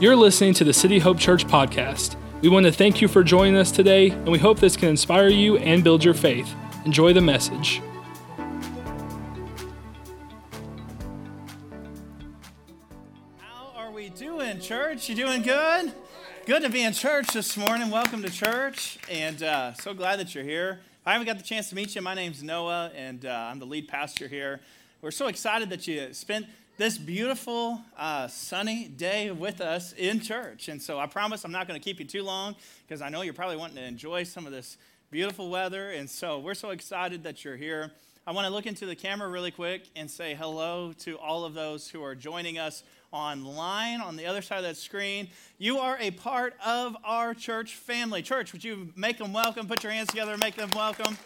You're listening to the City Hope Church podcast. We want to thank you for joining us today, and we hope this can inspire you and build your faith. Enjoy the message. How are we doing, church? You doing good? Good to be in church this morning. Welcome to church, and uh, so glad that you're here. If I haven't got the chance to meet you. My name's Noah, and uh, I'm the lead pastor here. We're so excited that you spent this beautiful uh, sunny day with us in church. And so I promise I'm not going to keep you too long because I know you're probably wanting to enjoy some of this beautiful weather. And so we're so excited that you're here. I want to look into the camera really quick and say hello to all of those who are joining us online on the other side of that screen. You are a part of our church family. Church, would you make them welcome? Put your hands together and make them welcome.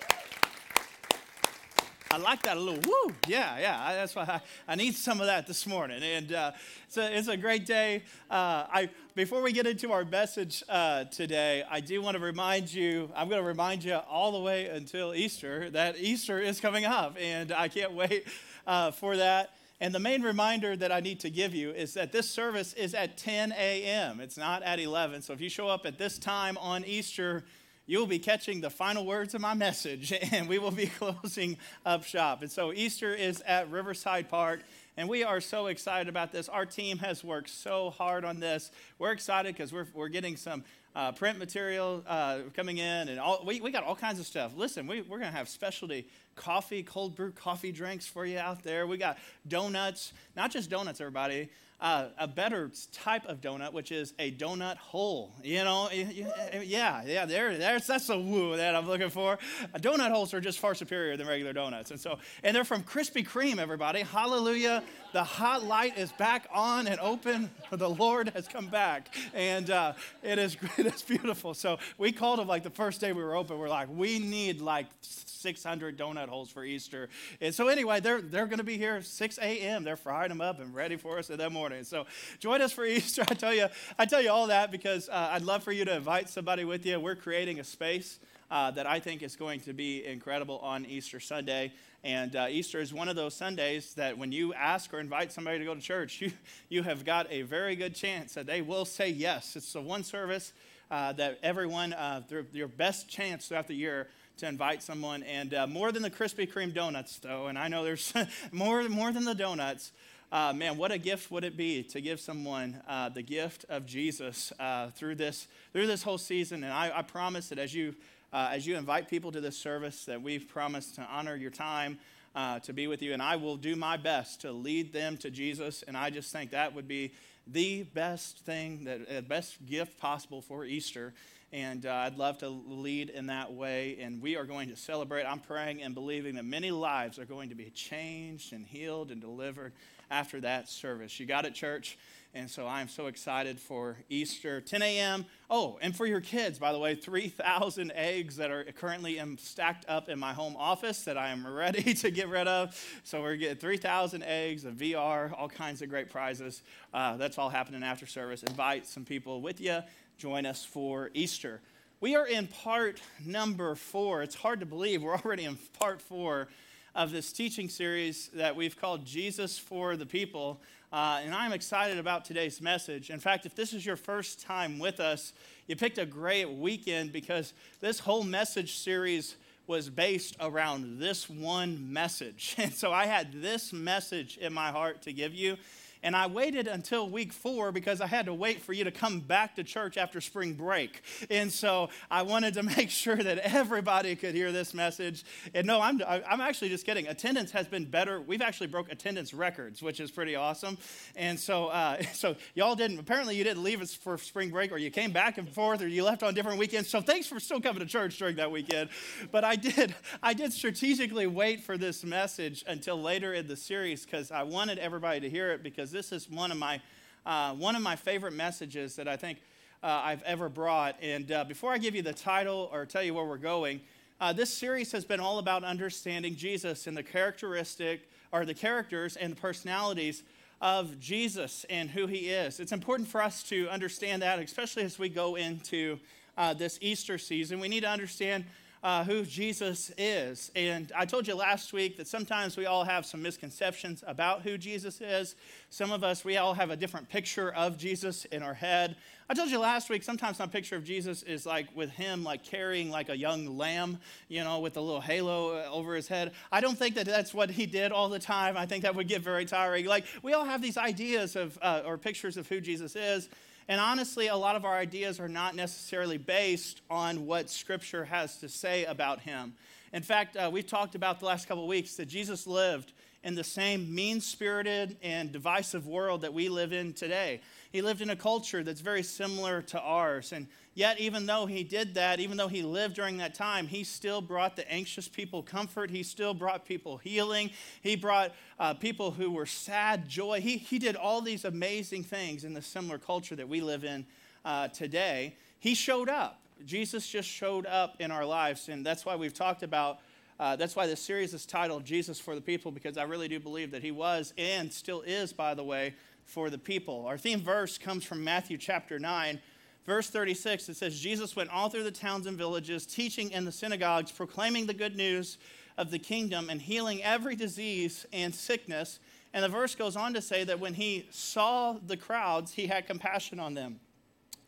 I like that a little woo. Yeah, yeah. That's why I, I need some of that this morning. And uh, it's, a, it's a great day. Uh, I before we get into our message uh, today, I do want to remind you. I'm going to remind you all the way until Easter that Easter is coming up, and I can't wait uh, for that. And the main reminder that I need to give you is that this service is at 10 a.m. It's not at 11. So if you show up at this time on Easter you'll be catching the final words of my message, and we will be closing up shop. And so Easter is at Riverside Park. And we are so excited about this. Our team has worked so hard on this. We're excited because we're, we're getting some uh, print material uh, coming in, and all, we, we got all kinds of stuff. Listen, we, we're going to have specialty coffee, cold brew coffee drinks for you out there. We got donuts, not just donuts, everybody uh, a better type of donut, which is a donut hole. You know, yeah, yeah, there, there's, that's the woo that I'm looking for. donut holes are just far superior than regular donuts. And so, and they're from Krispy Kreme, everybody. Hallelujah. The hot light is back on and open. The Lord has come back. And uh, it is it is beautiful. So we called them like the first day we were open. We're like, we need like 600 donut holes for Easter. And so, anyway, they're, they're going to be here 6 a.m. They're frying them up and ready for us in that morning. So, join us for Easter. I tell you, I tell you all that because uh, I'd love for you to invite somebody with you. We're creating a space. Uh, that I think is going to be incredible on Easter Sunday. And uh, Easter is one of those Sundays that when you ask or invite somebody to go to church, you, you have got a very good chance that they will say yes. It's the one service uh, that everyone, uh, your best chance throughout the year to invite someone. And uh, more than the Krispy Kreme donuts, though, and I know there's more, more than the donuts. Uh, man, what a gift would it be to give someone uh, the gift of Jesus uh, through this through this whole season? And I, I promise that as you uh, as you invite people to this service, that we've promised to honor your time. Uh, to be with you, and I will do my best to lead them to Jesus. And I just think that would be the best thing, that uh, best gift possible for Easter and uh, I'd love to lead in that way. And we are going to celebrate. I'm praying and believing that many lives are going to be changed and healed and delivered after that service. You got it, church? And so I'm so excited for Easter, 10 a.m. Oh, and for your kids, by the way, 3,000 eggs that are currently stacked up in my home office that I am ready to get rid of. So we're getting 3,000 eggs, a VR, all kinds of great prizes. Uh, that's all happening after service. Invite some people with you join us for Easter. We are in part number four. It's hard to believe we're already in part four of this teaching series that we've called Jesus for the People. Uh, and I'm excited about today's message. In fact, if this is your first time with us, you picked a great weekend because this whole message series was based around this one message. And so I had this message in my heart to give you. And I waited until week four because I had to wait for you to come back to church after spring break. And so I wanted to make sure that everybody could hear this message. And no, I'm, I'm actually just kidding. Attendance has been better. We've actually broke attendance records, which is pretty awesome. And so, uh, so y'all didn't, apparently you didn't leave us for spring break or you came back and forth or you left on different weekends. So thanks for still coming to church during that weekend. But I did, I did strategically wait for this message until later in the series because I wanted everybody to hear it because this is one of my, uh, one of my favorite messages that I think uh, I've ever brought. And uh, before I give you the title or tell you where we're going, uh, this series has been all about understanding Jesus and the characteristic or the characters and the personalities of Jesus and who he is. It's important for us to understand that, especially as we go into uh, this Easter season. We need to understand uh, who Jesus is. And I told you last week that sometimes we all have some misconceptions about who Jesus is. Some of us, we all have a different picture of Jesus in our head. I told you last week, sometimes my picture of Jesus is like with him, like carrying like a young lamb, you know, with a little halo uh, over his head. I don't think that that's what he did all the time. I think that would get very tiring. Like, we all have these ideas of, uh, or pictures of who Jesus is. And honestly, a lot of our ideas are not necessarily based on what Scripture has to say about him. In fact, uh, we've talked about the last couple of weeks that Jesus lived in the same mean spirited and divisive world that we live in today. He lived in a culture that's very similar to ours. And yet, even though he did that, even though he lived during that time, he still brought the anxious people comfort. He still brought people healing. He brought uh, people who were sad joy. He, he did all these amazing things in the similar culture that we live in uh, today. He showed up. Jesus just showed up in our lives. And that's why we've talked about uh, that's why this series is titled Jesus for the People, because I really do believe that he was and still is, by the way, for the people. Our theme verse comes from Matthew chapter 9, verse 36. It says, Jesus went all through the towns and villages, teaching in the synagogues, proclaiming the good news of the kingdom, and healing every disease and sickness. And the verse goes on to say that when he saw the crowds, he had compassion on them.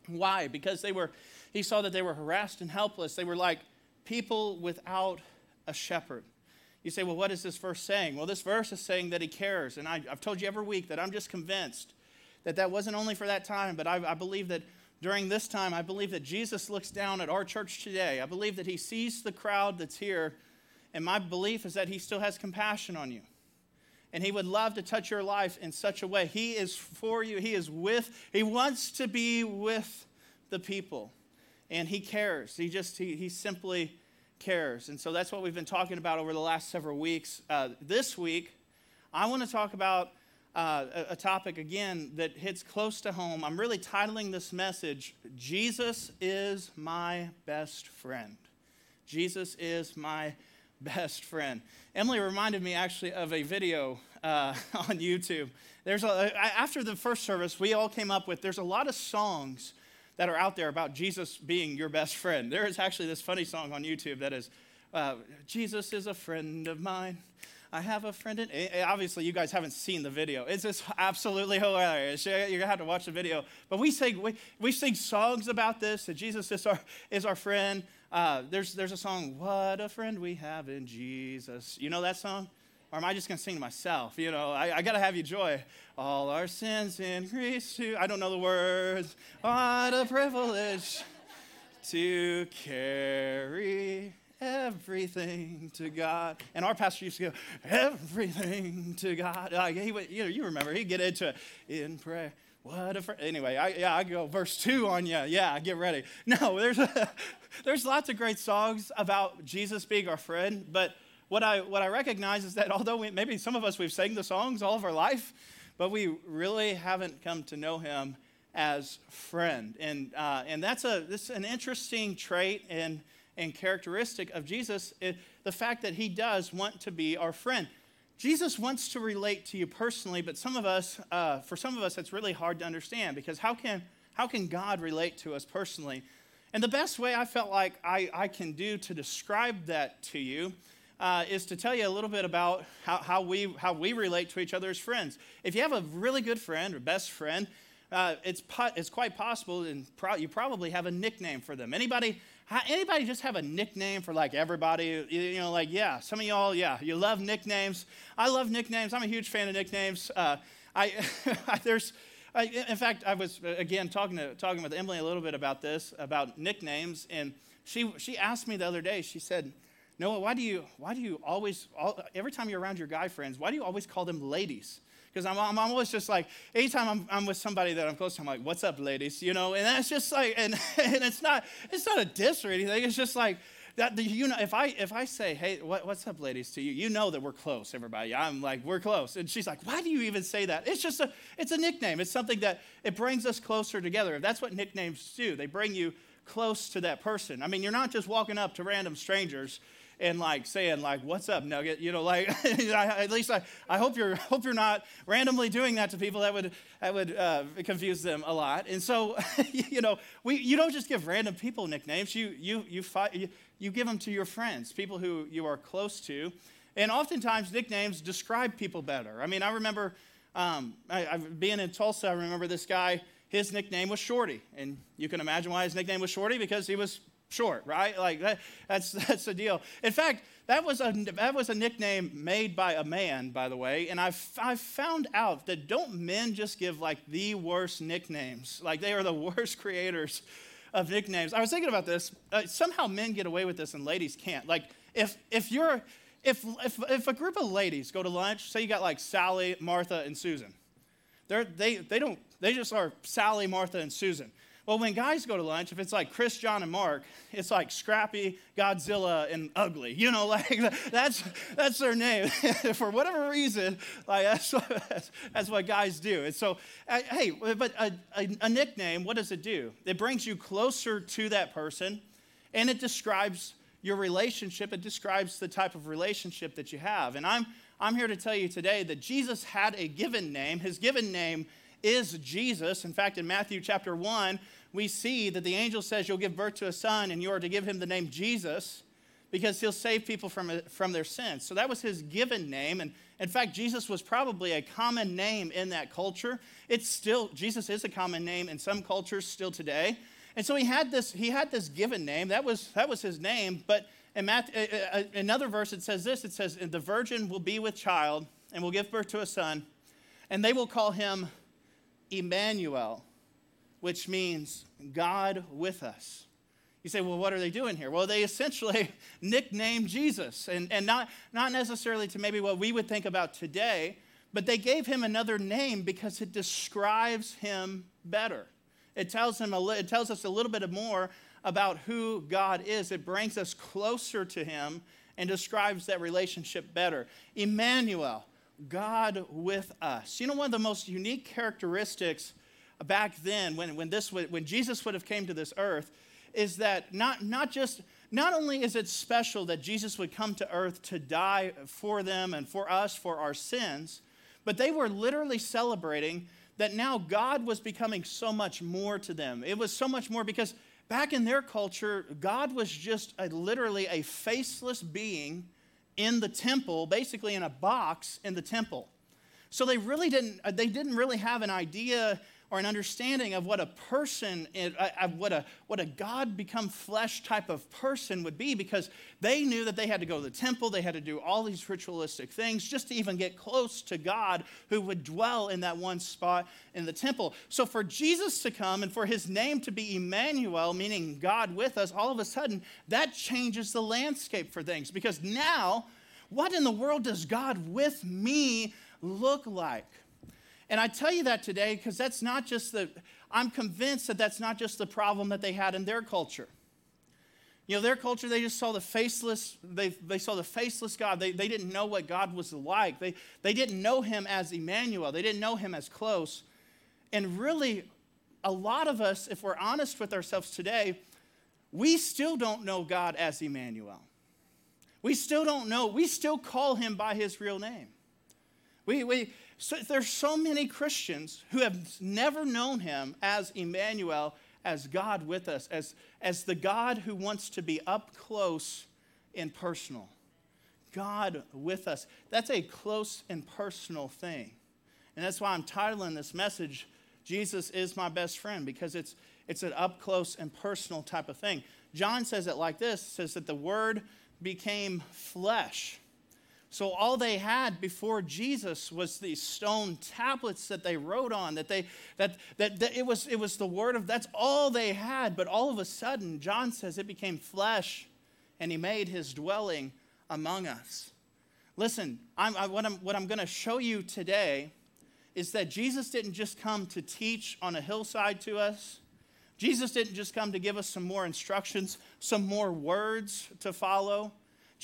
Why? Because they were, he saw that they were harassed and helpless. They were like people without a shepherd. You say, well, what is this verse saying? Well, this verse is saying that he cares. And I, have told you every week that I'm just convinced that that wasn't only for that time, but I, I believe that during this time, I believe that Jesus looks down at our church today. I believe that he sees the crowd that's here. And my belief is that he still has compassion on you. And he would love to touch your life in such a way. He is for you, he is with, he wants to be with the people. And he cares. He just, he, he simply cares. And so that's what we've been talking about over the last several weeks. Uh, this week, I want to talk about uh, a, topic again that hits close to home. I'm really titling this message, Jesus is my best friend. Jesus is my best friend. Emily reminded me actually of a video uh, on YouTube. There's a, after the first service, we all came up with there's a lot of songs that are out there about Jesus being your best friend. There is actually this funny song on YouTube that is, uh, Jesus is a friend of mine. I have a friend in. Obviously, you guys haven't seen the video. It's just absolutely hilarious. You're gonna have to watch the video. But we sing we, we sing songs about this that Jesus is our is our friend. Uh, there's there's a song, "What a Friend We Have in Jesus." You know that song? Or am I just going to sing to myself? You know, I, I got to have you joy. All our sins increase to, I don't know the words. What a privilege to carry everything to God. And our pastor used to go, everything to God. Like he would, you know, you remember, he'd get into it in prayer. What a fr-. anyway, I, yeah, I go verse two on you. Yeah, get ready. No, there's a, there's lots of great songs about Jesus being our friend, but what I, what I recognize is that although we, maybe some of us, we've sang the songs all of our life, but we really haven't come to know him as friend. And, uh, and that's a, this an interesting trait and, and characteristic of Jesus, it, the fact that he does want to be our friend. Jesus wants to relate to you personally, but some of us, uh, for some of us, it's really hard to understand because how can, how can God relate to us personally? And the best way I felt like I, I can do to describe that to you uh, is to tell you a little bit about how, how, we, how we relate to each other as friends. If you have a really good friend or best friend, uh, it's, po- it's quite possible, and pro- you probably have a nickname for them. Anybody, anybody just have a nickname for like everybody? You, you know, like, yeah, some of y'all, yeah, you love nicknames. I love nicknames. I'm a huge fan of nicknames. Uh, I, there's, I, in fact, I was, again, talking, to, talking with Emily a little bit about this, about nicknames, and she, she asked me the other day, she said, Noah, why do you, why do you always, all, every time you're around your guy friends, why do you always call them ladies? Because I'm, I'm always just like, anytime I'm, I'm with somebody that I'm close to, I'm like, what's up, ladies? You know, and that's just like, and, and it's not, it's not a diss or anything. It's just like, that, you know, if I, if I say, hey, what, what's up, ladies, to you, you know that we're close, everybody. I'm like, we're close. And she's like, why do you even say that? It's just a, it's a nickname. It's something that, it brings us closer together. That's what nicknames do. They bring you close to that person. I mean, you're not just walking up to random strangers and like saying like, "What's up, Nugget?" You know, like at least I, I hope you're hope you're not randomly doing that to people. That would that would uh, confuse them a lot. And so, you know, we you don't just give random people nicknames. You you you, you you give them to your friends, people who you are close to, and oftentimes nicknames describe people better. I mean, I remember um, I, I, being in Tulsa. I remember this guy. His nickname was Shorty, and you can imagine why his nickname was Shorty because he was short, right? Like that, that's that's the deal. In fact, that was a that was a nickname made by a man, by the way. And I've I've found out that don't men just give like the worst nicknames? Like they are the worst creators of nicknames. I was thinking about this. Uh, somehow men get away with this and ladies can't. Like if if you're if, if, if a group of ladies go to lunch, say you got like Sally, Martha, and Susan, they're, they, they don't, they just are Sally, Martha, and Susan. Well, when guys go to lunch, if it's like Chris, John, and Mark, it's like Scrappy, Godzilla, and Ugly. You know, like that's that's their name for whatever reason. Like that's what, that's, what guys do. And so, uh, hey, but a, a, a nickname, what does it do? It brings you closer to that person, and it describes your relationship. It describes the type of relationship that you have. And I'm I'm here to tell you today that Jesus had a given name. His given name is Jesus. In fact, in Matthew chapter 1, we see that the angel says, You'll give birth to a son, and you are to give him the name Jesus because he'll save people from, from their sins. So that was his given name. And in fact, Jesus was probably a common name in that culture. It's still, Jesus is a common name in some cultures still today. And so he had this, he had this given name. That was, that was his name. But in Matthew, uh, uh, uh, another verse, it says this it says, The virgin will be with child and will give birth to a son, and they will call him Emmanuel, which means God with us. You say, well, what are they doing here? Well, they essentially nicknamed Jesus, and, and not, not necessarily to maybe what we would think about today, but they gave him another name because it describes him better. It tells, him a, it tells us a little bit more about who God is. It brings us closer to him and describes that relationship better. Emmanuel, God with us. You know, one of the most unique characteristics back then, when, when, this, when Jesus would have came to this earth, is that not, not just, not only is it special that Jesus would come to earth to die for them and for us for our sins, but they were literally celebrating that now God was becoming so much more to them. It was so much more because back in their culture, God was just a, literally a faceless being in the temple, basically in a box in the temple. So they really didn't, uh, they didn't really have an idea or an understanding of what a person, uh, what a, what a God become flesh type of person would be because they knew that they had to go to the temple, they had to do all these ritualistic things just to even get close to God who would dwell in that one spot in the temple. So for Jesus to come and for his name to be Emmanuel, meaning God with us, all of a sudden that changes the landscape for things because now, what in the world does God with me look like? And I tell you that today because that's not just the, I'm convinced that that's not just the problem that they had in their culture. You know, their culture, they just saw the faceless, they, they saw the faceless God. They, they didn't know what God was like. They, they didn't know him as Emmanuel. They didn't know him as close. And really, a lot of us, if we're honest with ourselves today, we still don't know God as Emmanuel. We still don't know. We still call him by his real name. We, we, so there's so many Christians who have never known him as Emmanuel, as God with us, as, as the God who wants to be up close and personal. God with us. That's a close and personal thing. And that's why I'm titling this message, Jesus is my best friend, because it's, it's an up close and personal type of thing. John says it like this says that the word became flesh so all they had before Jesus was these stone tablets that they wrote on, that they that, that, that it was it was the word of that's all they had. But all of a sudden, John says it became flesh, and he made his dwelling among us. Listen, I'm, I, what I'm, what I'm going to show you today is that Jesus didn't just come to teach on a hillside to us. Jesus didn't just come to give us some more instructions, some more words to follow.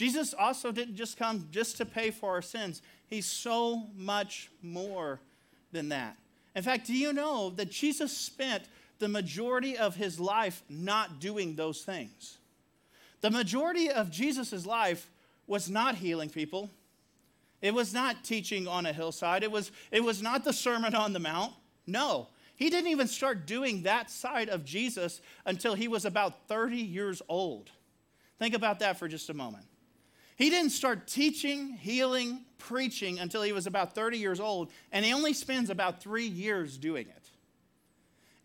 Jesus also didn't just come just to pay for our sins, He's so much more than that. In fact, do you know that Jesus spent the majority of his life not doing those things? The majority of Jesus' life was not healing people. It was not teaching on a hillside. It was, it was not the Sermon on the Mount. No. He didn't even start doing that side of Jesus until he was about 30 years old. Think about that for just a moment. He didn't start teaching, healing, preaching until he was about 30 years old, and he only spends about three years doing it.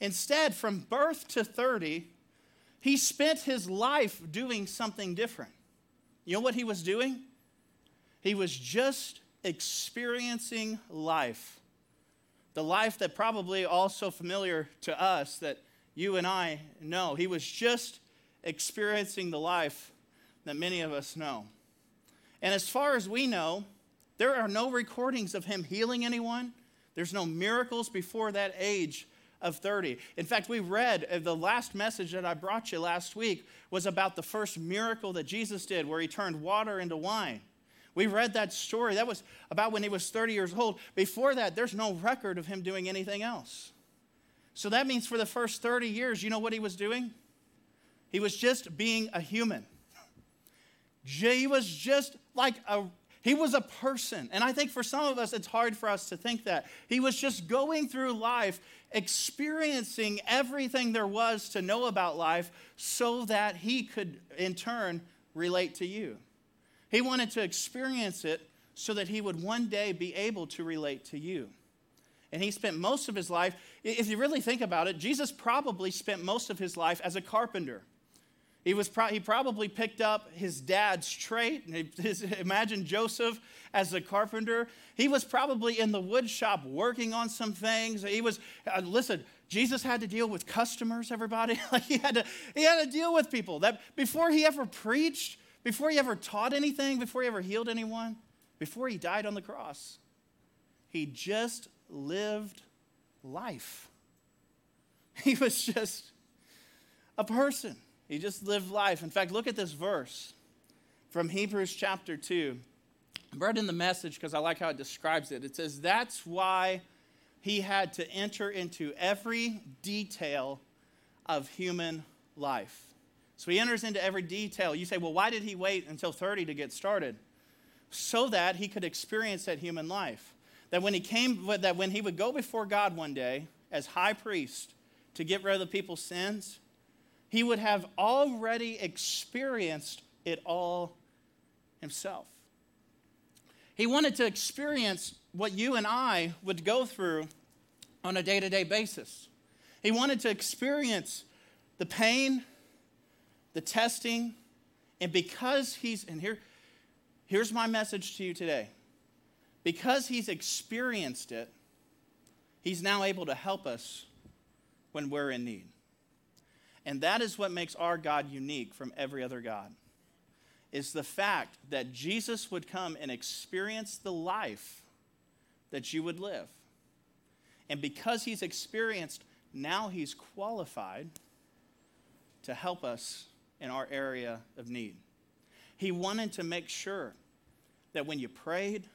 Instead, from birth to 30, he spent his life doing something different. You know what he was doing? He was just experiencing life. The life that probably also familiar to us that you and I know. He was just experiencing the life that many of us know. And as far as we know, there are no recordings of him healing anyone. There's no miracles before that age of 30. In fact, we read uh, the last message that I brought you last week was about the first miracle that Jesus did where he turned water into wine. We read that story. That was about when he was 30 years old. Before that, there's no record of him doing anything else. So that means for the first 30 years, you know what he was doing? He was just being a human. He was just like a he was a person. And I think for some of us, it's hard for us to think that. He was just going through life, experiencing everything there was to know about life so that he could, in turn, relate to you. He wanted to experience it so that he would one day be able to relate to you. And he spent most of his life, if you really think about it, Jesus probably spent most of his life as a carpenter. He, was pro- he probably picked up his dad's trait. Imagine Joseph as a carpenter. He was probably in the wood shop working on some things. He was, uh, listen, Jesus had to deal with customers, everybody. like he, had to, he had to deal with people. That before he ever preached, before he ever taught anything, before he ever healed anyone, before he died on the cross, he just lived life. He was just a person. He just lived life. In fact, look at this verse from Hebrews chapter 2. I brought in the message because I like how it describes it. It says, That's why he had to enter into every detail of human life. So he enters into every detail. You say, Well, why did he wait until 30 to get started? So that he could experience that human life. That when he came, that when he would go before God one day as high priest to get rid of the people's sins, he would have already experienced it all himself. He wanted to experience what you and I would go through on a day to day basis. He wanted to experience the pain, the testing, and because he's, and here, here's my message to you today. Because he's experienced it, he's now able to help us when we're in need. And that is what makes our God unique from every other God. Is the fact that Jesus would come and experience the life that you would live. And because he's experienced, now he's qualified to help us in our area of need. He wanted to make sure that when you prayed,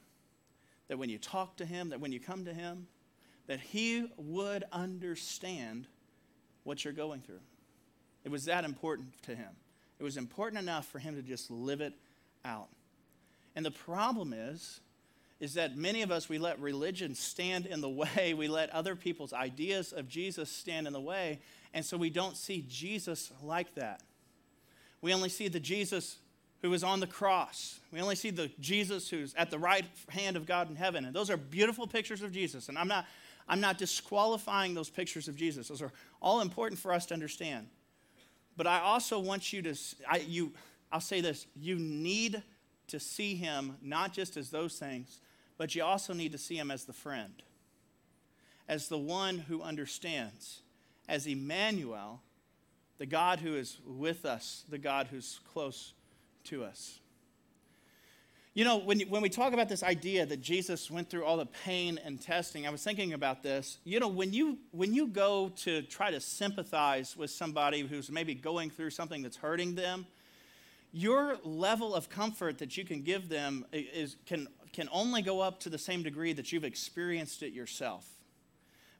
that when you talked to him, that when you come to him, that he would understand what you're going through. It was that important to him. It was important enough for him to just live it out. And the problem is, is that many of us, we let religion stand in the way. We let other people's ideas of Jesus stand in the way. And so we don't see Jesus like that. We only see the Jesus who was on the cross. We only see the Jesus who's at the right hand of God in heaven. And those are beautiful pictures of Jesus. And I'm not, I'm not disqualifying those pictures of Jesus. Those are all important for us to understand. But I also want you to, I, you, I'll say this you need to see him not just as those things, but you also need to see him as the friend, as the one who understands, as Emmanuel, the God who is with us, the God who's close to us. You know, when, when we talk about this idea that Jesus went through all the pain and testing, I was thinking about this. You know, when you, when you go to try to sympathize with somebody who's maybe going through something that's hurting them, your level of comfort that you can give them is, can, can only go up to the same degree that you've experienced it yourself.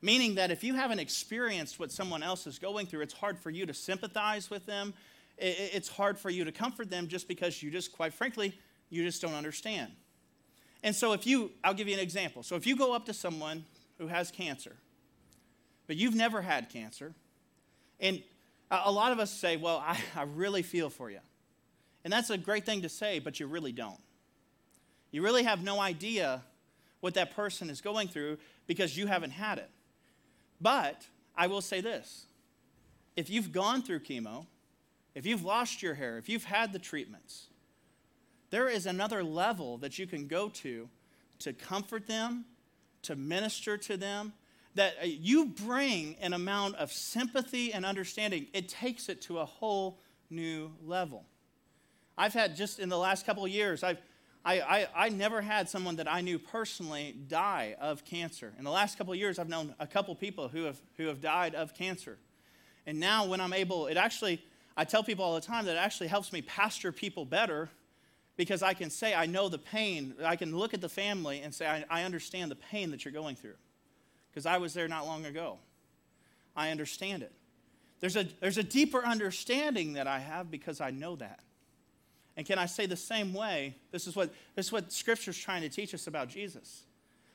Meaning that if you haven't experienced what someone else is going through, it's hard for you to sympathize with them it's hard for you to comfort them just because you just, quite frankly, you just don't understand. And so, if you, I'll give you an example. So, if you go up to someone who has cancer, but you've never had cancer, and a lot of us say, Well, I, I really feel for you. And that's a great thing to say, but you really don't. You really have no idea what that person is going through because you haven't had it. But I will say this if you've gone through chemo, if you've lost your hair, if you've had the treatments, there is another level that you can go to to comfort them, to minister to them, that uh, you bring an amount of sympathy and understanding. It takes it to a whole new level. I've had just in the last couple of years, I've I, I, I, never had someone that I knew personally die of cancer. In the last couple of years, I've known a couple people who have, who have died of cancer. And now, when I'm able, it actually, I tell people all the time that it actually helps me pastor people better because I can say, I know the pain. I can look at the family and say, I, I understand the pain that you're going through because I was there not long ago. I understand it. There's a, there's a deeper understanding that I have because I know that. And can I say the same way? This is what, this is what Scripture's trying to teach us about Jesus.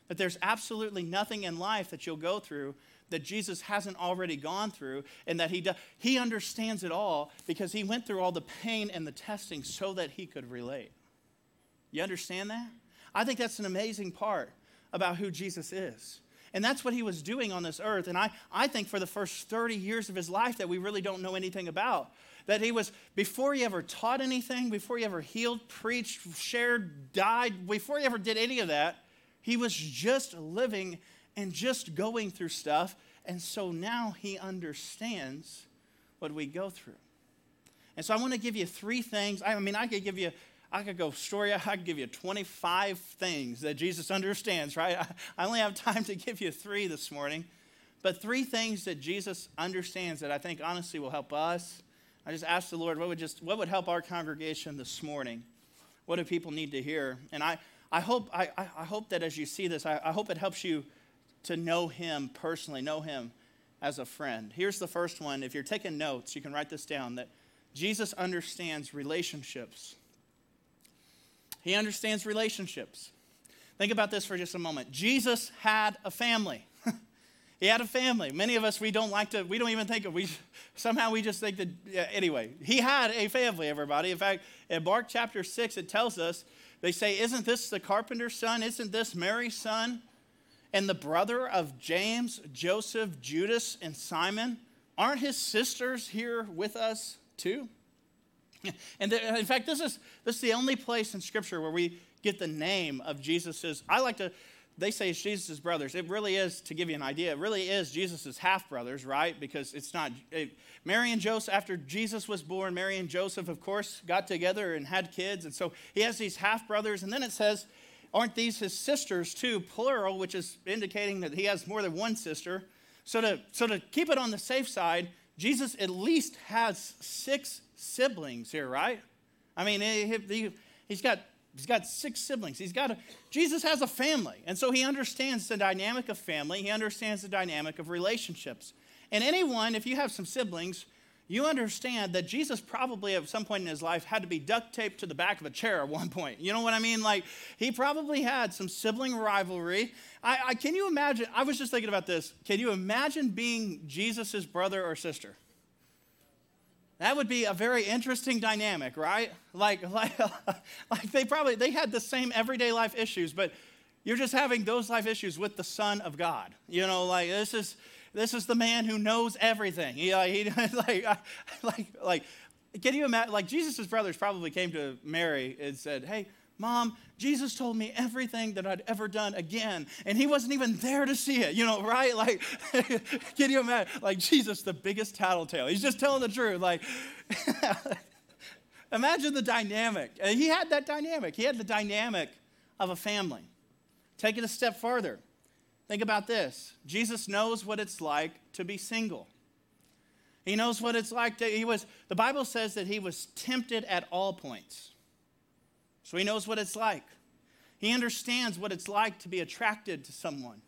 That there's absolutely nothing in life that you'll go through that Jesus hasn't already gone through, and that he, do, he understands it all because he went through all the pain and the testing so that he could relate. You understand that? I think that's an amazing part about who Jesus is. And that's what he was doing on this earth. And I, I think for the first 30 years of his life that we really don't know anything about. That he was, before he ever taught anything, before he ever healed, preached, shared, died, before he ever did any of that, he was just living and just going through stuff. And so now he understands what we go through. And so I want to give you three things. I mean, I could give you, I could go story, I could give you 25 things that Jesus understands, right? I only have time to give you three this morning. But three things that Jesus understands that I think honestly will help us I just asked the Lord, what would, just, what would help our congregation this morning? What do people need to hear? And I, I, hope, I, I hope that as you see this, I, I hope it helps you to know Him personally, know Him as a friend. Here's the first one. If you're taking notes, you can write this down that Jesus understands relationships. He understands relationships. Think about this for just a moment. Jesus had a family. He had a family. Many of us, we don't like to, we don't even think of, we, somehow we just think that, yeah, anyway, he had a family, everybody. In fact, in Mark chapter 6, it tells us, they say, Isn't this the carpenter's son? Isn't this Mary's son? And the brother of James, Joseph, Judas, and Simon? Aren't his sisters here with us too? And the, in fact, this is, this is the only place in Scripture where we get the name of Jesus's. I like to they say it's Jesus' brothers. It really is, to give you an idea, it really is Jesus' half brothers, right? Because it's not. It, Mary and Joseph, after Jesus was born, Mary and Joseph, of course, got together and had kids. And so he has these half brothers. And then it says, aren't these his sisters too, plural, which is indicating that he has more than one sister. So to, so to keep it on the safe side, Jesus at least has six siblings here, right? I mean, he, he's got He's got six siblings. He's got a, Jesus has a family. And so he understands the dynamic of family. He understands the dynamic of relationships. And anyone, if you have some siblings, you understand that Jesus probably at some point in his life had to be duct taped to the back of a chair at one point. You know what I mean? Like he probably had some sibling rivalry. I, I can you imagine? I was just thinking about this. Can you imagine being Jesus's brother or sister? That would be a very interesting dynamic, right? Like, like, like they probably they had the same everyday life issues, but you're just having those life issues with the Son of God. You know, like this is this is the man who knows everything. He, he like, like, like, can you imagine? Like Jesus' brothers probably came to Mary and said, "Hey, Mom, Jesus told me everything that I'd ever done again, and he wasn't even there to see it, you know, right? Like, can you imagine? Like, Jesus, the biggest tattletale. He's just telling the truth. Like, imagine the dynamic. He had that dynamic. He had the dynamic of a family. Take it a step further. Think about this Jesus knows what it's like to be single. He knows what it's like to, he was, the Bible says that he was tempted at all points so he knows what it's like. He understands what it's like to be attracted to someone.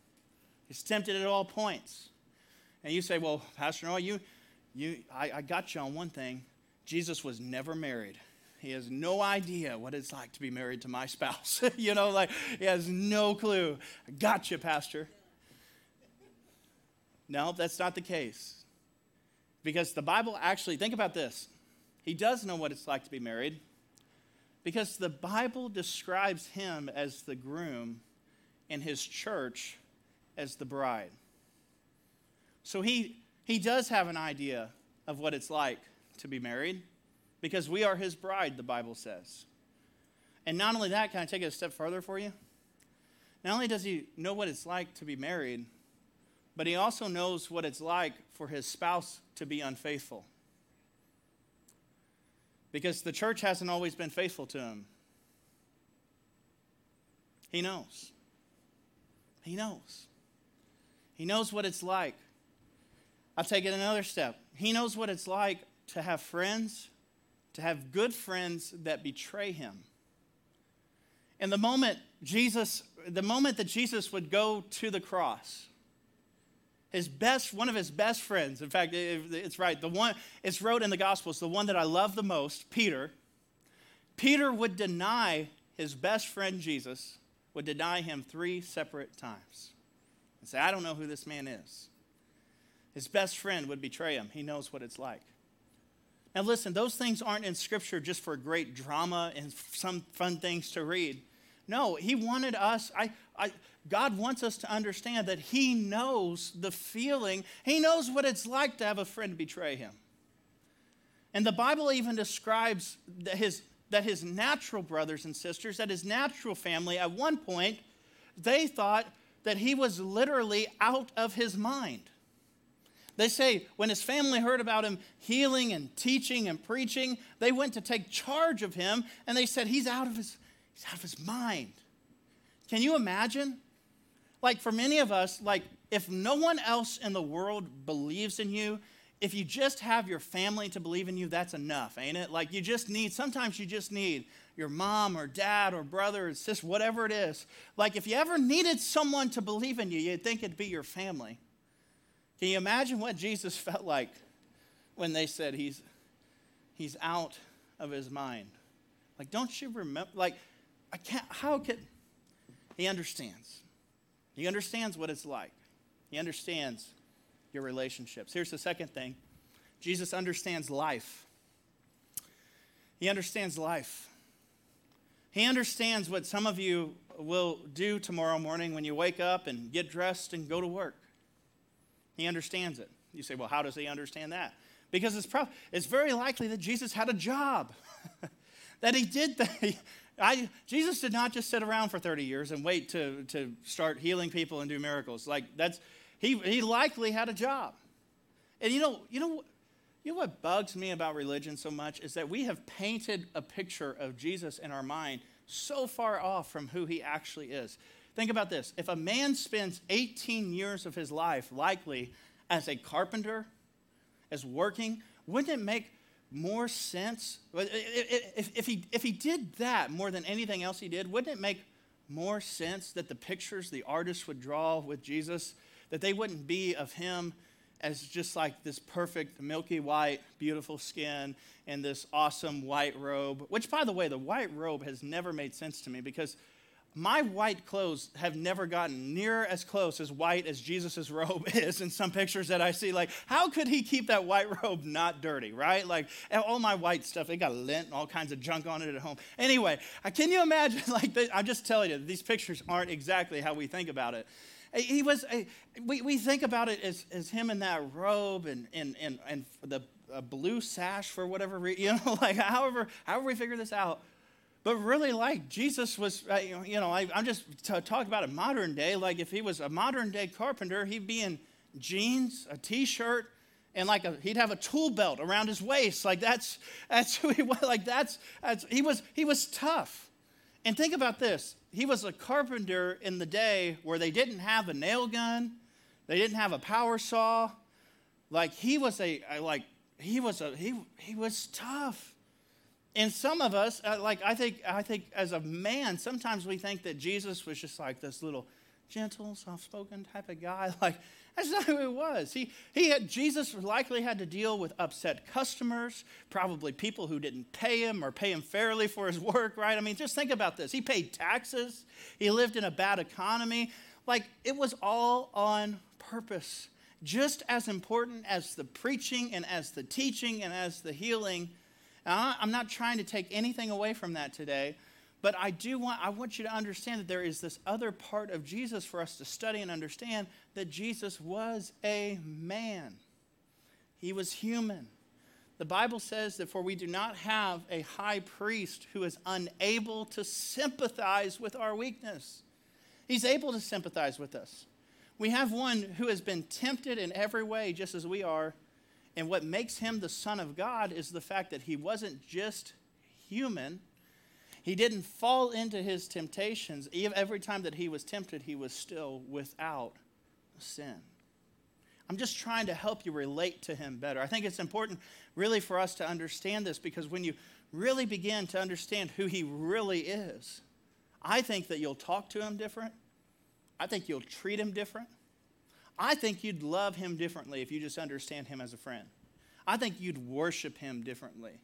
He's tempted at all points. And you say, well, Pastor Noah, you, you, I, I got you on one thing. Jesus was never married. He has no idea what it's like to be married to my spouse. you know, like he has no clue. Got you, Pastor. No, that's not the case. Because the Bible actually, think about this. He does know what it's like to be married because the Bible describes him as the groom and his church as the bride. So he, he does have an idea of what it's like to be married because we are his bride, the Bible says. And not only that, can I take it a step further for you? Not only does he know what it's like to be married, but he also knows what it's like for his spouse to be unfaithful. Because the church hasn't always been faithful to him. He knows. He knows. He knows what it's like. I'll take it another step. He knows what it's like to have friends to have good friends that betray him. And the moment Jesus, the moment that Jesus would go to the cross, his best, one of his best friends, in fact, it's right, the one, it's wrote in the Gospels, the one that I love the most, Peter, Peter would deny his best friend Jesus, would deny him three separate times and say, I don't know who this man is. His best friend would betray him. He knows what it's like. Now, listen, those things aren't in Scripture just for great drama and some fun things to read. No, He wanted us, I, I, God wants us to understand that He knows the feeling, He knows what it's like to have a friend betray Him. And the Bible even describes that his, that his natural brothers and sisters, that his natural family, at one point, they thought that he was literally out of his mind. They say when his family heard about him healing and teaching and preaching, they went to take charge of him and they said he's out of his, he's out of his mind. Can you imagine? Like for many of us, like if no one else in the world believes in you, if you just have your family to believe in you, that's enough, ain't it? Like you just need, sometimes you just need your mom or dad or brother or sister, whatever it is. Like if you ever needed someone to believe in you, you'd think it'd be your family. Can you imagine what Jesus felt like when they said he's, he's out of his mind? Like, don't you remember? Like, I can't, how could, he understands. He understands what it's like. He understands your relationships. Here's the second thing Jesus understands life. He understands life. He understands what some of you will do tomorrow morning when you wake up and get dressed and go to work. He understands it. You say, well, how does he understand that? Because it's, it's very likely that Jesus had a job, that he did that. I, Jesus did not just sit around for 30 years and wait to, to start healing people and do miracles. Like that's, he, he likely had a job. And you know, you know, you know what bugs me about religion so much is that we have painted a picture of Jesus in our mind so far off from who he actually is. Think about this. If a man spends 18 years of his life, likely as a carpenter, as working, wouldn't it make more sense? If, he, if he did that more than anything else he did, wouldn't it make more sense that the pictures the artist would draw with Jesus, that they wouldn't be of him as just like this perfect milky white, beautiful skin and this awesome white robe, which, by the way, the white robe has never made sense to me because my white clothes have never gotten near as close as white as Jesus' robe is in some pictures that I see. Like, how could he keep that white robe not dirty, right? Like, all my white stuff, it got lint and all kinds of junk on it at home. Anyway, uh, can you imagine? Like, I'm just telling you, these pictures aren't exactly how we think about it. He was, we, we think about it as, as him in that robe and, and, and, and the blue sash for whatever reason, you know, like however, however we figure this out but really, like Jesus was, uh, you know, I, am just t- talking about a modern day. Like if he was a modern day carpenter, he'd be in jeans, a t-shirt, and like a, he'd have a tool belt around his waist. Like that's that's who he was. Like that's, that's he was he was tough. And think about this: he was a carpenter in the day where they didn't have a nail gun, they didn't have a power saw. Like he was a like he was a he he was tough. And some of us, uh, like I think, I think as a man, sometimes we think that Jesus was just like this little gentle, soft spoken type of guy. Like, that's not who he was. He, he had, Jesus likely had to deal with upset customers, probably people who didn't pay him or pay him fairly for his work, right? I mean, just think about this. He paid taxes, he lived in a bad economy. Like, it was all on purpose. Just as important as the preaching and as the teaching and as the healing. I'm not trying to take anything away from that today. But I do want, I want you to understand that there is this other part of Jesus for us to study and understand that Jesus was a man. He was human. The Bible says that for we do not have a high priest who is unable to sympathize with our weakness. He's able to sympathize with us. We have one who has been tempted in every way, just as we are. And what makes him the Son of God is the fact that he wasn't just human, he didn't fall into his temptations. Every time that he was tempted, he was still without sin. I'm just trying to help you relate to him better. I think it's important, really, for us to understand this because when you really begin to understand who he really is, I think that you'll talk to him different. I think you'll treat him different. I think you'd love him differently if you just understand him as a friend. I think you'd worship him differently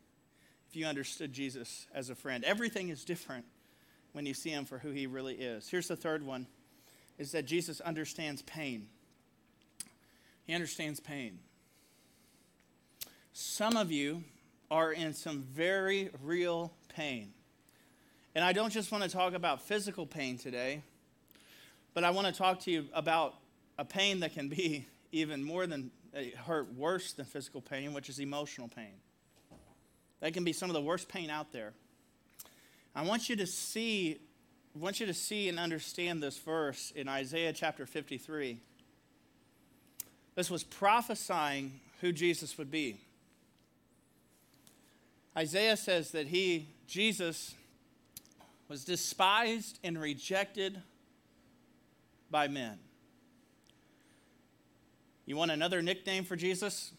if you understood Jesus as a friend. Everything is different when you see him for who he really is. Here's the third one is that Jesus understands pain. He understands pain. Some of you are in some very real pain. And I don't just want to talk about physical pain today, but I want to talk to you about a pain that can be even more than uh, hurt worse than physical pain, which is emotional pain. That can be some of the worst pain out there. I want you to see, I want you to see and understand this verse in Isaiah chapter 53. This was prophesying who Jesus would be. Isaiah says that he, Jesus, was despised and rejected by men. You want another nickname for Jesus?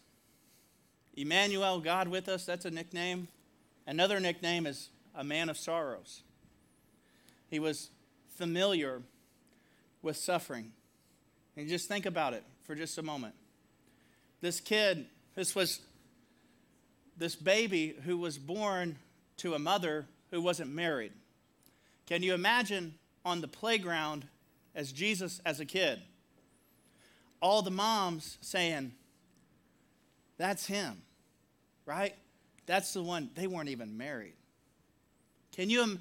Emmanuel, God with us, that's a nickname. Another nickname is a man of sorrows. He was familiar with suffering. And just think about it for just a moment. This kid, this was this baby who was born to a mother who wasn't married. Can you imagine on the playground as Jesus as a kid? All the moms saying, That's him right? That's the one, they weren't even married. Can you,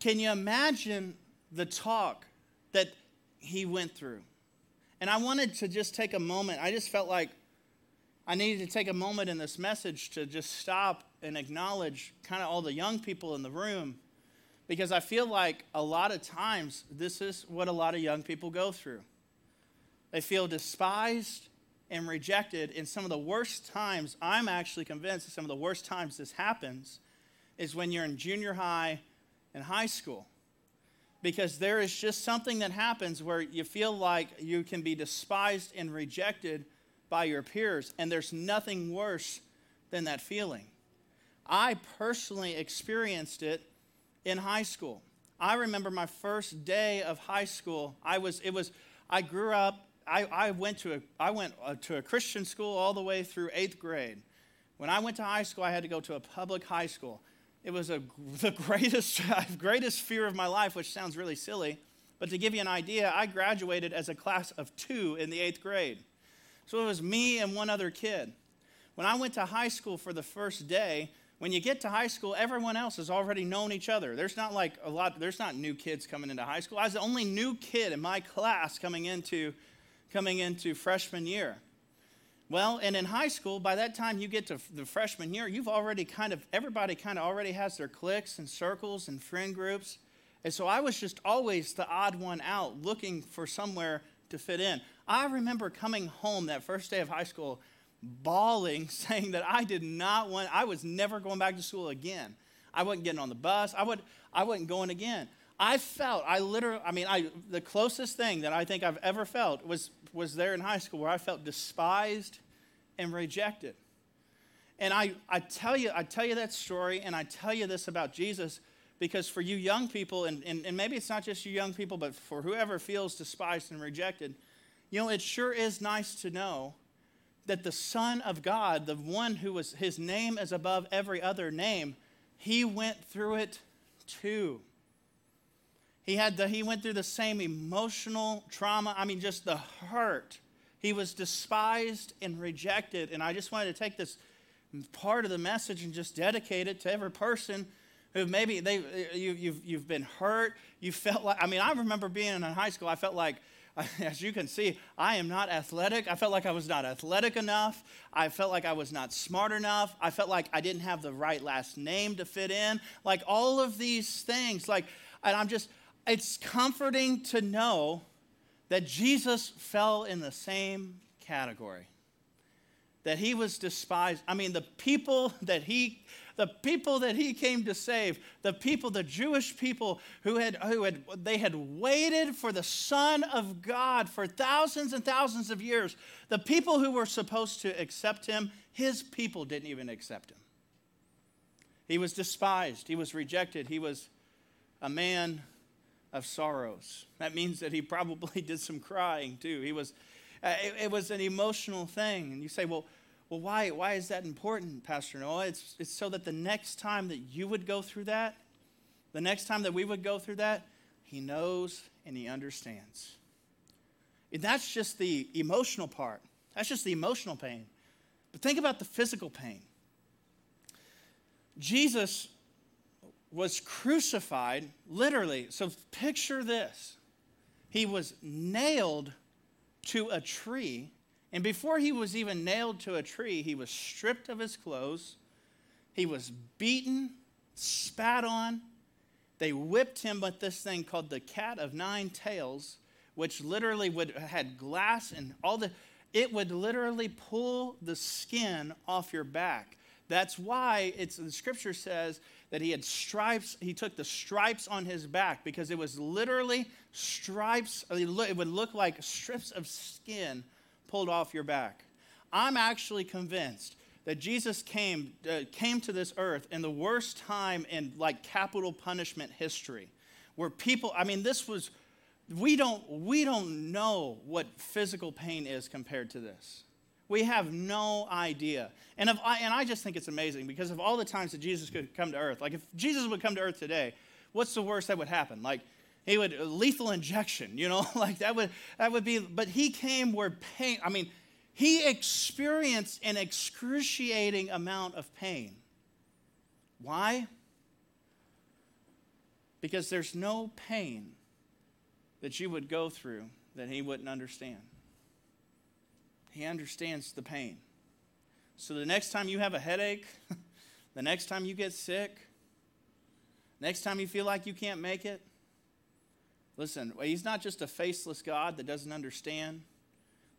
can you imagine the talk that he went through? And I wanted to just take a moment. I just felt like I needed to take a moment in this message to just stop and acknowledge kind of all the young people in the room because I feel like a lot of times this is what a lot of young people go through. They feel despised, and rejected in some of the worst times, I'm actually convinced that some of the worst times this happens is when you're in junior high and high school. Because there is just something that happens where you feel like you can be despised and rejected by your peers, and there's nothing worse than that feeling. I personally experienced it in high school. I remember my first day of high school. I was, it was, I grew up I, I went, to a, I went uh, to a Christian school all the way through eighth grade. When I went to high school, I had to go to a public high school. It was a, the greatest, greatest fear of my life, which sounds really silly. But to give you an idea, I graduated as a class of two in the eighth grade. So it was me and one other kid. When I went to high school for the first day, when you get to high school, everyone else has already known each other. There's not like a lot, there's not new kids coming into high school. I was the only new kid in my class coming into coming into freshman year. Well, and in high school, by that time you get to the freshman year, you've already kind of, everybody kind of already has their cliques and circles and friend groups. And so I was just always the odd one out looking for somewhere to fit in. I remember coming home that first day of high school bawling, saying that I did not want, I was never going back to school again. I wasn't getting on the bus. I, would, I wasn't going again. I felt, I literally, I mean, I, the closest thing that I think I've ever felt was, was there in high school where I felt despised and rejected. And I, I tell you, I tell you that story and I tell you this about Jesus because for you young people, and, and, and maybe it's not just you young people, but for whoever feels despised and rejected, you know, it sure is nice to know that the Son of God, the one who was, his name is above every other name, he went through it too. He, had the, he went through the same emotional trauma. I mean, just the hurt. He was despised and rejected. And I just wanted to take this part of the message and just dedicate it to every person who maybe they, you, you've, you've been hurt. You felt like, I mean, I remember being in high school, I felt like, as you can see, I am not athletic. I felt like I was not athletic enough. I felt like I was not smart enough. I felt like I didn't have the right last name to fit in. Like all of these things. Like, and I'm just, it's comforting to know that Jesus fell in the same category. That he was despised. I mean, the people that he the people that he came to save, the people, the Jewish people who had, who had, they had waited for the Son of God for thousands and thousands of years. The people who were supposed to accept him, his people didn't even accept him. He was despised, he was rejected, he was a man of sorrows. That means that he probably did some crying too. He was, uh, it, it was an emotional thing. And you say, well, well, why, why is that important, Pastor Noah? It's, it's so that the next time that you would go through that, the next time that we would go through that, he knows and he understands. And that's just the emotional part. That's just the emotional pain. But think about the physical pain. Jesus was crucified, literally. So picture this. He was nailed to a tree and before he was even nailed to a tree, he was stripped of his clothes, he was beaten, spat on. They whipped him with this thing called the cat of nine tails, which literally would had glass and all the it would literally pull the skin off your back. That's why it's the scripture says that he had stripes, he took the stripes on his back because it was literally stripes, it would look like strips of skin pulled off your back. I'm actually convinced that Jesus came, uh, came to this earth in the worst time in like capital punishment history, where people, I mean, this was, we don't, we don't know what physical pain is compared to this. We have no idea. And, if I, and I just think it's amazing because of all the times that Jesus could come to earth, like if Jesus would come to earth today, what's the worst that would happen? Like he would uh, lethal injection, you know, like that would that would be. But he came where pain. I mean, he experienced an excruciating amount of pain. Why? Because there's no pain that you would go through that he wouldn't understand. He understands the pain. So the next time you have a headache, the next time you get sick, next time you feel like you can't make it, Listen, he's not just a faceless God that doesn't understand.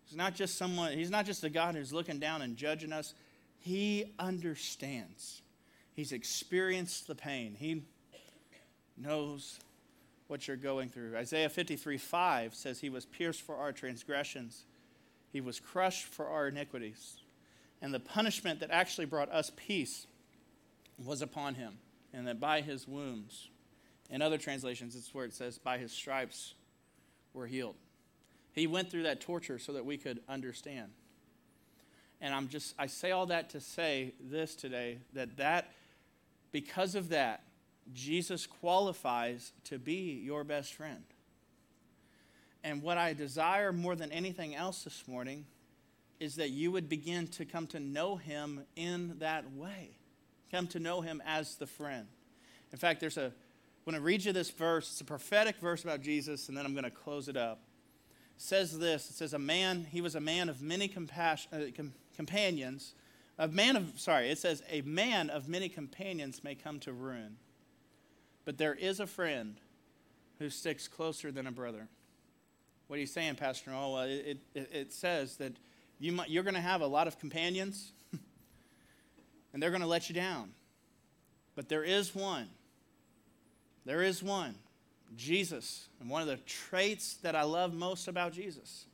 He's not just someone, he's not just a God who's looking down and judging us. He understands. He's experienced the pain. He knows what you're going through. Isaiah 53 5 says, He was pierced for our transgressions, He was crushed for our iniquities. And the punishment that actually brought us peace was upon Him, and that by His wounds in other translations, it's where it says, by his stripes we're healed. He went through that torture so that we could understand. And I'm just, I say all that to say this today that that, because of that, Jesus qualifies to be your best friend. And what I desire more than anything else this morning is that you would begin to come to know him in that way. Come to know him as the friend. In fact, there's a going to read you this verse. It's a prophetic verse about Jesus, and then I'm going to close it up. It says this It says, A man, he was a man of many compassion, uh, com- companions. A man of, sorry, it says, A man of many companions may come to ruin. But there is a friend who sticks closer than a brother. What are you saying, Pastor Noah? Well, it, it, it says that you might, you're going to have a lot of companions, and they're going to let you down. But there is one there is one, Jesus. And one of the traits that I love most about Jesus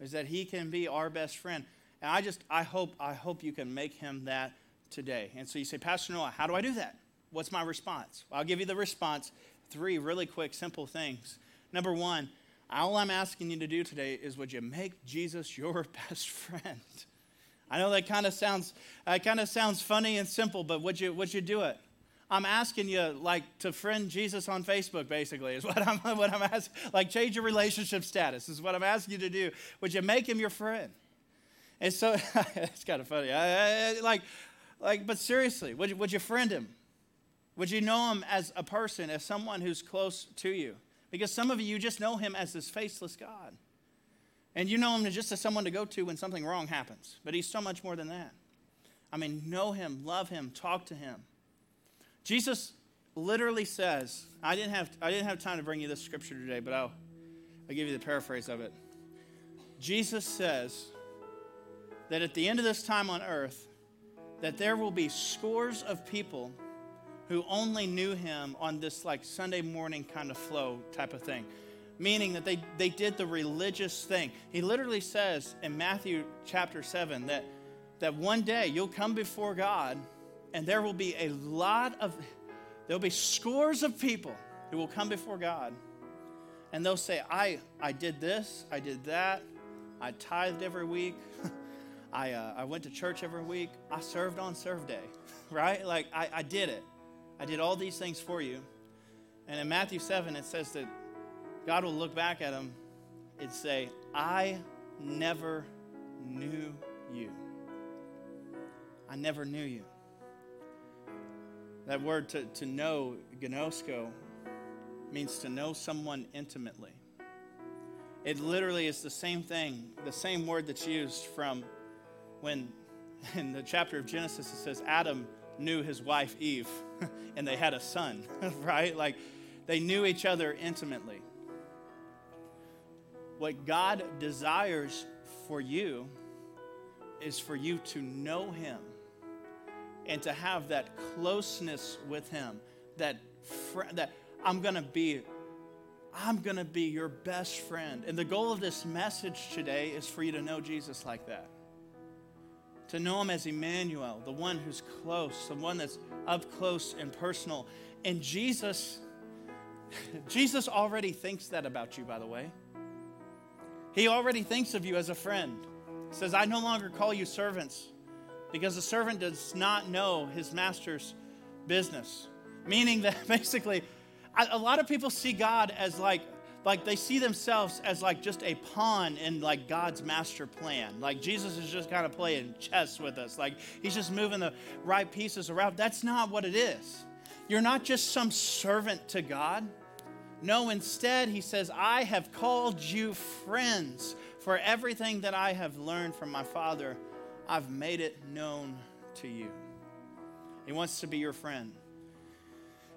is that he can be our best friend. And I just, I hope, I hope you can make him that today. And so you say, Pastor Noah, how do I do that? what's my response? Well, I'll give you the response. Three really quick, simple things. Number one, all I'm asking you to do today is would you make Jesus your best friend? I know that kind of sounds uh, kind of sounds funny and simple, but would you would you do it? I'm asking you like to friend Jesus on Facebook, basically, is what I'm what I'm asking. Like change your relationship status is what I'm asking you to do. Would you make him your friend? And so it's kind of funny. I, I, like, like, but seriously, would you, would you friend him? Would you know him as a person, as someone who's close to you? Because some of you, just know him as this faceless God. And you know him just as someone to go to when something wrong happens. But he's so much more than that. I mean, know him, love him, talk to him. Jesus literally says, I didn't have, I didn't have time to bring you this scripture today, but I'll, I'll give you the paraphrase of it. Jesus says that at the end of this time on earth, that there will be scores of people who only knew him on this like Sunday morning kind of flow type of thing meaning that they, they did the religious thing. He literally says in Matthew chapter 7 that, that one day you'll come before God and there will be a lot of, there'll be scores of people who will come before God and they'll say, I, I did this, I did that, I tithed every week, I, uh, I went to church every week, I served on serve day, right? Like I, I did it. I did all these things for you. And in Matthew 7, it says that God will look back at him and say, I never knew you. I never knew you. That word to, to know, gnosko, means to know someone intimately. It literally is the same thing, the same word that's used from when in the chapter of Genesis it says Adam knew his wife Eve and they had a son, right? Like they knew each other intimately. What God desires for you is for you to know Him and to have that closeness with Him. That fr- that I'm gonna be, I'm gonna be your best friend. And the goal of this message today is for you to know Jesus like that. To know Him as Emmanuel, the one who's close, the one that's up close and personal. And Jesus, Jesus already thinks that about you, by the way. He already thinks of you as a friend. He says, I no longer call you servants because the servant does not know his master's business. Meaning that basically, a lot of people see God as like, like they see themselves as like just a pawn in like God's master plan. Like Jesus is just kind of playing chess with us. Like he's just moving the right pieces around. That's not what it is. You're not just some servant to God. No, instead, he says, I have called you friends, for everything that I have learned from my Father, I've made it known to you. He wants to be your friend.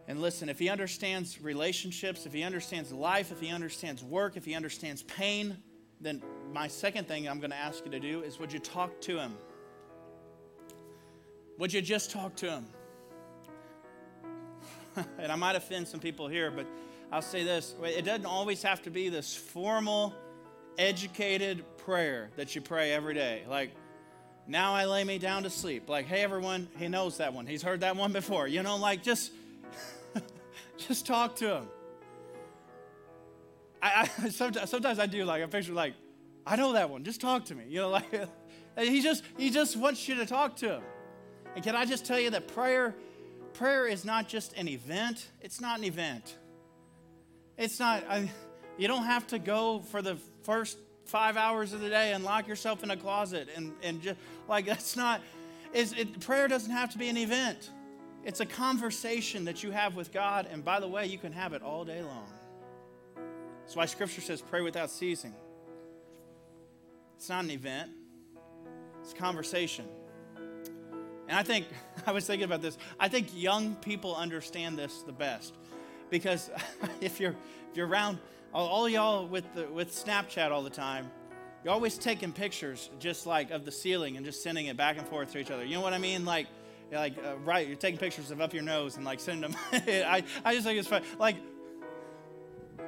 And listen, if he understands relationships, if he understands life, if he understands work, if he understands pain, then my second thing I'm going to ask you to do is would you talk to him? Would you just talk to him? and I might offend some people here, but I'll say this it doesn't always have to be this formal, educated prayer that you pray every day. Like, now I lay me down to sleep. Like, hey, everyone, he knows that one. He's heard that one before. You know, like, just, just talk to him. I, I sometimes, sometimes I do like I picture like I know that one. Just talk to me. You know, like he just he just wants you to talk to him. And can I just tell you that prayer prayer is not just an event. It's not an event. It's not, I, you don't have to go for the first five hours of the day and lock yourself in a closet and, and just like that's not, is it, prayer doesn't have to be an event. It's a conversation that you have with God. And by the way, you can have it all day long. That's why scripture says pray without ceasing. It's not an event, it's a conversation. And I think, I was thinking about this, I think young people understand this the best because if you're if you're around all y'all with the, with Snapchat all the time, you're always taking pictures just like of the ceiling and just sending it back and forth to each other. You know what I mean? Like like uh, right, you're taking pictures of up your nose and like sending them. I I just think it's fun. Like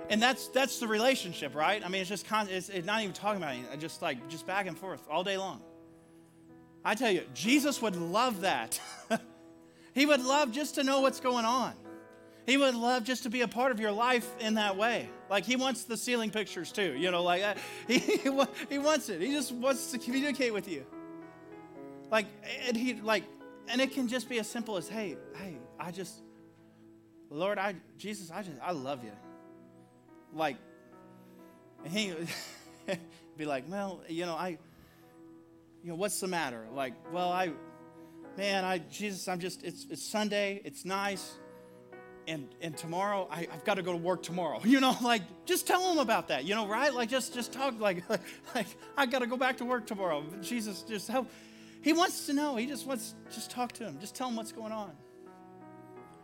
and that's that's the relationship, right? I mean, it's just con- it's, it's not even talking about anything. Just like just back and forth all day long. I tell you, Jesus would love that. He would love just to know what's going on. He would love just to be a part of your life in that way. Like he wants the ceiling pictures too, you know, like uh, he, he wants it. He just wants to communicate with you. Like, and he, like, and it can just be as simple as, hey, hey, I just, Lord, I, Jesus, I just, I love you. Like, and he be like, well, you know, I, you know, what's the matter? Like, well, I, man, I, Jesus, I'm just, it's, it's Sunday, it's nice and and tomorrow I, have got to go to work tomorrow. You know, like just tell him about that. You know, right? Like just just talk like like, like I got to go back to work tomorrow. Jesus, just help. He wants to know. He just wants just talk to him. Just tell him what's going on.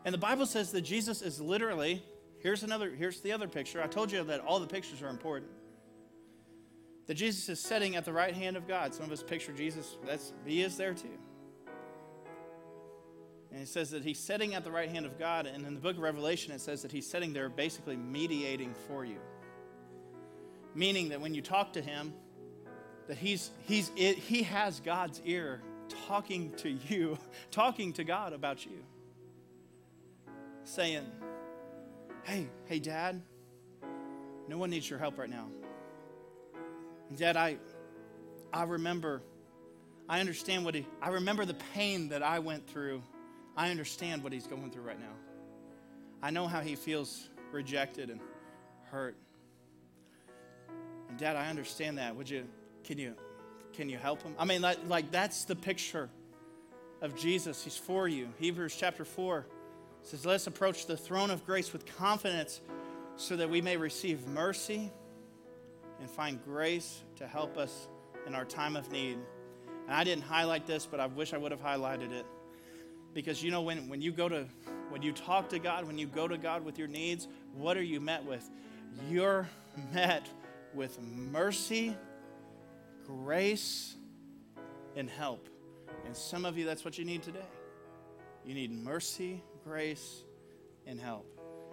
And the Bible says that Jesus is literally. Here's another. Here's the other picture. I told you that all the pictures are important. That Jesus is sitting at the right hand of God. Some of us picture Jesus. That's he is there too. And it says that he's sitting at the right hand of God. And in the book of Revelation, it says that he's sitting there basically mediating for you. Meaning that when you talk to him, that he's, he's, it, he has God's ear talking to you, talking to God about you. Saying, hey, hey, dad, no one needs your help right now. Dad, I, I remember, I understand what he, I remember the pain that I went through I understand what he's going through right now. I know how he feels rejected and hurt. And Dad, I understand that. Would you can you can you help him? I mean, like, like that's the picture of Jesus. He's for you. Hebrews chapter 4 says, Let's approach the throne of grace with confidence so that we may receive mercy and find grace to help us in our time of need. And I didn't highlight this, but I wish I would have highlighted it. Because you know, when, when you go to, when you talk to God, when you go to God with your needs, what are you met with? You're met with mercy, grace, and help. And some of you, that's what you need today. You need mercy, grace, and help.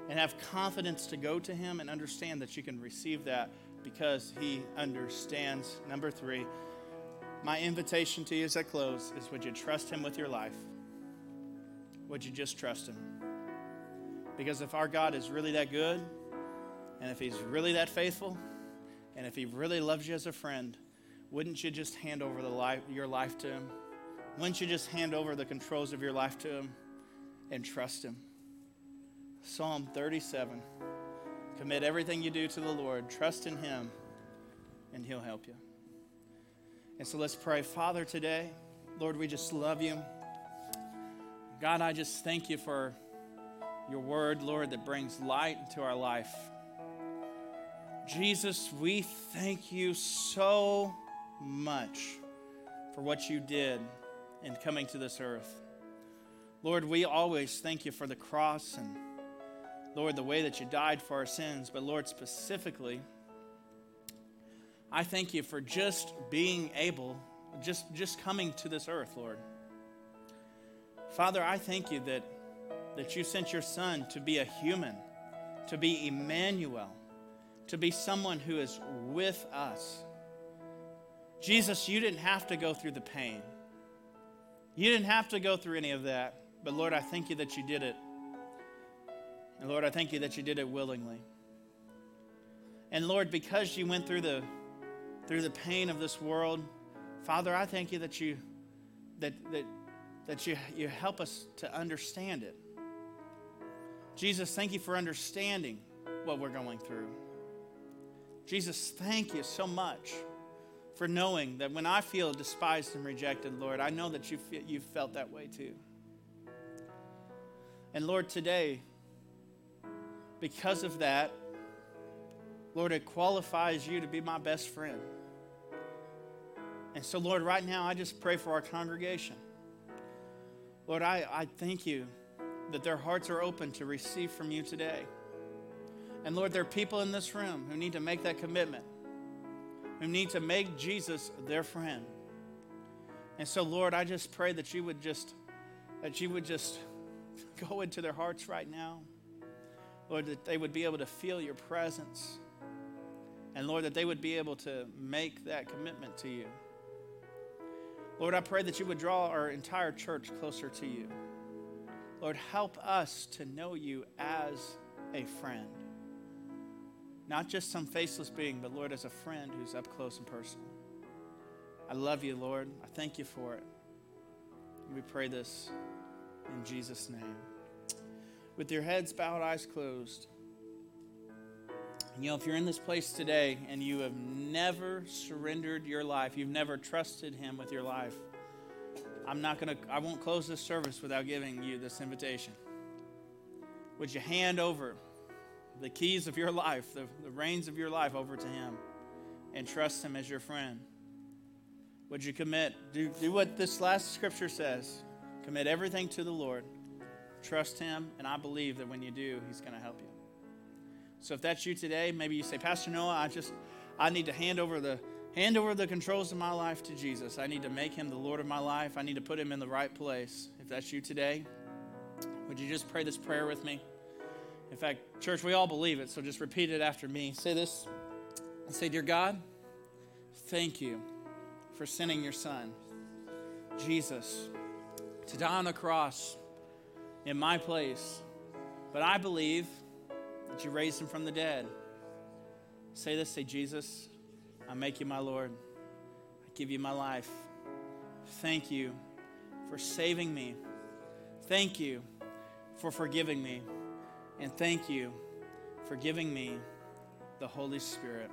And have confidence to go to Him and understand that you can receive that because He understands. Number three, my invitation to you as I close is would you trust Him with your life? would you just trust Him? Because if our God is really that good, and if He's really that faithful, and if He really loves you as a friend, wouldn't you just hand over the life, your life to Him? Wouldn't you just hand over the controls of your life to Him and trust Him? Psalm 37 Commit everything you do to the Lord, trust in Him, and He'll help you. And so let's pray. Father, today, Lord, we just love you. God, I just thank you for your word, Lord, that brings light into our life. Jesus, we thank you so much for what you did in coming to this earth. Lord, we always thank you for the cross and, Lord, the way that you died for our sins. But, Lord, specifically, I thank you for just being able, just, just coming to this earth, Lord. Father, I thank you that, that you sent your son to be a human, to be Emmanuel, to be someone who is with us. Jesus, you didn't have to go through the pain. You didn't have to go through any of that. But Lord, I thank you that you did it. And Lord, I thank you that you did it willingly. And Lord, because you went through the through the pain of this world, Father, I thank you that you that that that you, you help us to understand it. Jesus, thank you for understanding what we're going through. Jesus, thank you so much for knowing that when I feel despised and rejected, Lord, I know that you feel, you've felt that way too. And Lord, today, because of that, Lord, it qualifies you to be my best friend. And so, Lord, right now, I just pray for our congregation. Lord, I, I thank you that their hearts are open to receive from you today. And Lord, there are people in this room who need to make that commitment, who need to make Jesus their friend. And so, Lord, I just pray that you would just that you would just go into their hearts right now. Lord, that they would be able to feel your presence. And Lord, that they would be able to make that commitment to you. Lord, I pray that you would draw our entire church closer to you. Lord, help us to know you as a friend. Not just some faceless being, but Lord, as a friend who's up close and personal. I love you, Lord. I thank you for it. We pray this in Jesus' name. With your heads bowed, eyes closed. You know, if you're in this place today and you have never surrendered your life, you've never trusted Him with your life, I'm not going to, I won't close this service without giving you this invitation. Would you hand over the keys of your life, the, the reins of your life over to Him and trust Him as your friend? Would you commit? Do, do what this last scripture says commit everything to the Lord, trust Him, and I believe that when you do, He's going to help you. So if that's you today, maybe you say, Pastor Noah, I just, I need to hand over the hand over the controls of my life to Jesus. I need to make him the Lord of my life. I need to put him in the right place. If that's you today, would you just pray this prayer with me? In fact, church, we all believe it, so just repeat it after me. Say this. And say, Dear God, thank you for sending your son, Jesus, to die on the cross in my place. But I believe that you raised him from the dead. Say this, say, Jesus, I make you my Lord. I give you my life. Thank you for saving me. Thank you for forgiving me. And thank you for giving me the Holy Spirit.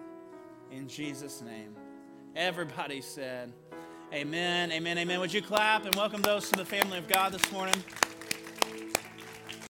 In Jesus' name. Everybody said, Amen, amen, amen. Would you clap and welcome those to the family of God this morning?